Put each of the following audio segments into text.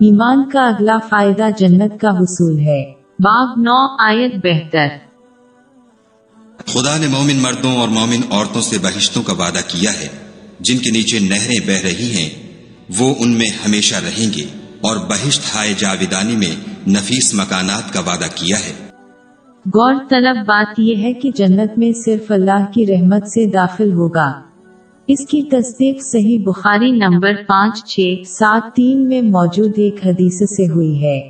ایمان کا اگلا فائدہ جنت کا حصول ہے۔ باب نو آیت بہتر۔ خدا نے مومن مردوں اور مومن عورتوں سے بہشتوں کا وعدہ کیا ہے۔ جن کے نیچے نہریں بہ رہی ہیں وہ ان میں ہمیشہ رہیں گے۔ اور بہشت ہائے جاویدانی میں نفیس مکانات کا وعدہ کیا ہے۔ غور طلب بات یہ ہے کہ جنت میں صرف اللہ کی رحمت سے داخل ہوگا۔ اس کی تصدیق صحیح بخاری نمبر پانچ، چھ، سات، تین میں موجود ایک حدیث سے ہوئی ہے۔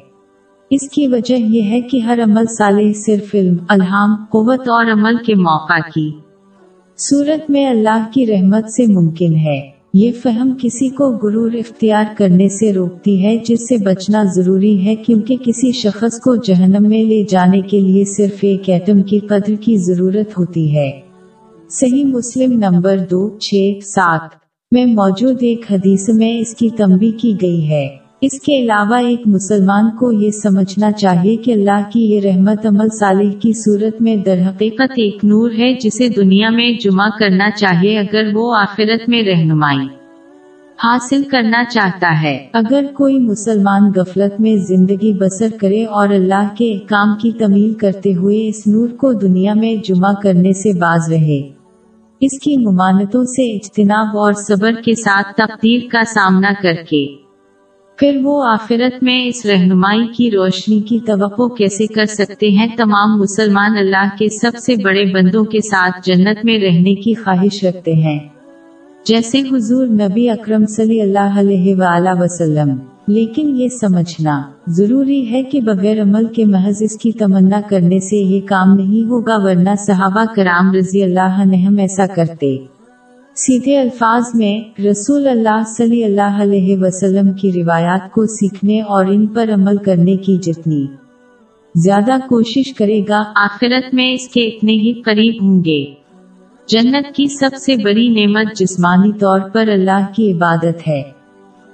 اس کی وجہ یہ ہے کہ ہر عمل صالح صرف علم، الہام، قوت اور عمل کے موقع کی۔ صورت میں اللہ کی رحمت سے ممکن ہے۔ یہ فہم کسی کو غرور اختیار کرنے سے روکتی ہے، جس سے بچنا ضروری ہے، کیونکہ کسی شخص کو جہنم میں لے جانے کے لیے صرف ایک ایٹم کی قدر کی ضرورت ہوتی ہے۔ صحیح مسلم نمبر دو، چھ، سات میں موجود ایک حدیث میں اس کی تمبی کی گئی ہے۔ اس کے علاوہ ایک مسلمان کو یہ سمجھنا چاہیے کہ اللہ کی یہ رحمت عمل صالح کی صورت میں درحقیقت ایک نور ہے جسے دنیا میں جمع کرنا چاہیے اگر وہ آخرت میں رہنمائی حاصل کرنا چاہتا ہے۔ اگر کوئی مسلمان غفلت میں زندگی بسر کرے اور اللہ کے کام کی تمیل کرتے ہوئے اس نور کو دنیا میں جمع کرنے سے باز رہے۔ اس کی ممانتوں سے اجتناب اور صبر کے ساتھ تقدیر کا سامنا کر کے۔ پھر وہ آخرت میں اس رہنمائی کی روشنی کی توقع کیسے کر سکتے ہیں؟ تمام مسلمان اللہ کے سب سے بڑے بندوں کے ساتھ جنت میں رہنے کی خواہش رکھتے ہیں۔ جیسے حضور نبی اکرم صلی اللہ علیہ وآلہ وسلم۔ لیکن یہ سمجھنا ضروری ہے کہ بغیر عمل کے محض اس کی تمنا کرنے سے یہ کام نہیں ہوگا ورنہ صحابہ کرام رضی اللہ عنہم ایسا کرتے۔ سیدھے الفاظ میں، رسول اللہ صلی اللہ علیہ وسلم کی روایات کو سیکھنے اور ان پر عمل کرنے کی جتنی زیادہ کوشش کرے گا، آخرت میں اس کے اتنے ہی قریب ہوں گے۔ جنت کی سب سے بڑی نعمت جسمانی طور پر اللہ کی عبادت ہے۔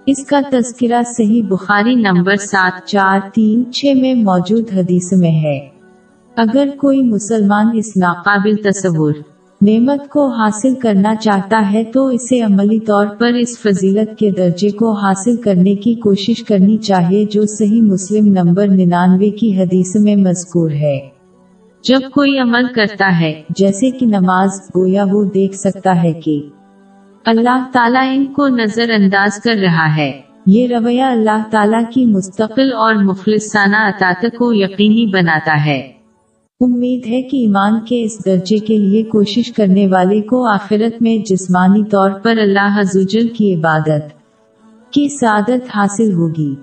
اس کا تذکرہ صحیح بخاری نمبر سات چار تین چھ میں موجود حدیث میں ہے۔ اگر کوئی مسلمان اس ناقابل تصور نعمت کو حاصل کرنا چاہتا ہے تو اسے عملی طور پر اس فضیلت کے درجے کو حاصل کرنے کی کوشش کرنی چاہیے جو صحیح مسلم نمبر ننانوے کی حدیث میں مذکور ہے۔ جب کوئی عمل کرتا ہے، جیسے کہ نماز، گویا وہ دیکھ سکتا ہے کہ اللہ تعالیٰ ان کو نظر انداز کر رہا ہے۔ یہ رویہ اللہ تعالیٰ کی مستقل اور مخلصانہ اطاط کو یقینی بناتا ہے۔ امید ہے کہ ایمان کے اس درجے کے لیے کوشش کرنے والے کو آخرت میں جسمانی طور پر اللہ حضوجل کی عبادت کی سعادت حاصل ہوگی۔